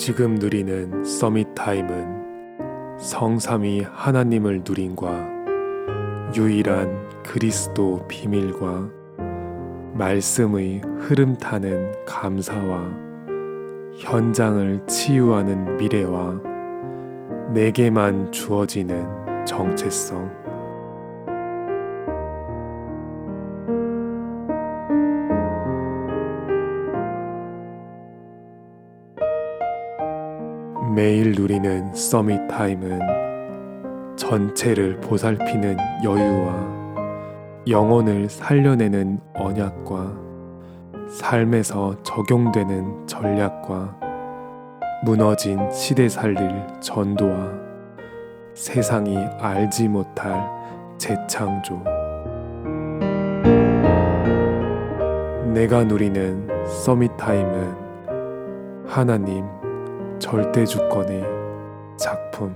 지금 누리는 서밋 타임은 성삼위 하나님을 누림과 유일한 그리스도 비밀과 말씀의 흐름 타는 감사와 현장을 치유하는 미래와 내게만 주어지는 정체성. 매일 누리는 서밋 타임은 전체를 보살피는 여유와 영혼을 살려내는 언약과 삶에서 적용되는 전략과 무너진 시대 살릴 전도와 세상이 알지 못할 재창조. 내가 누리는 서밋 타임은 하나님 절대 주권의 작품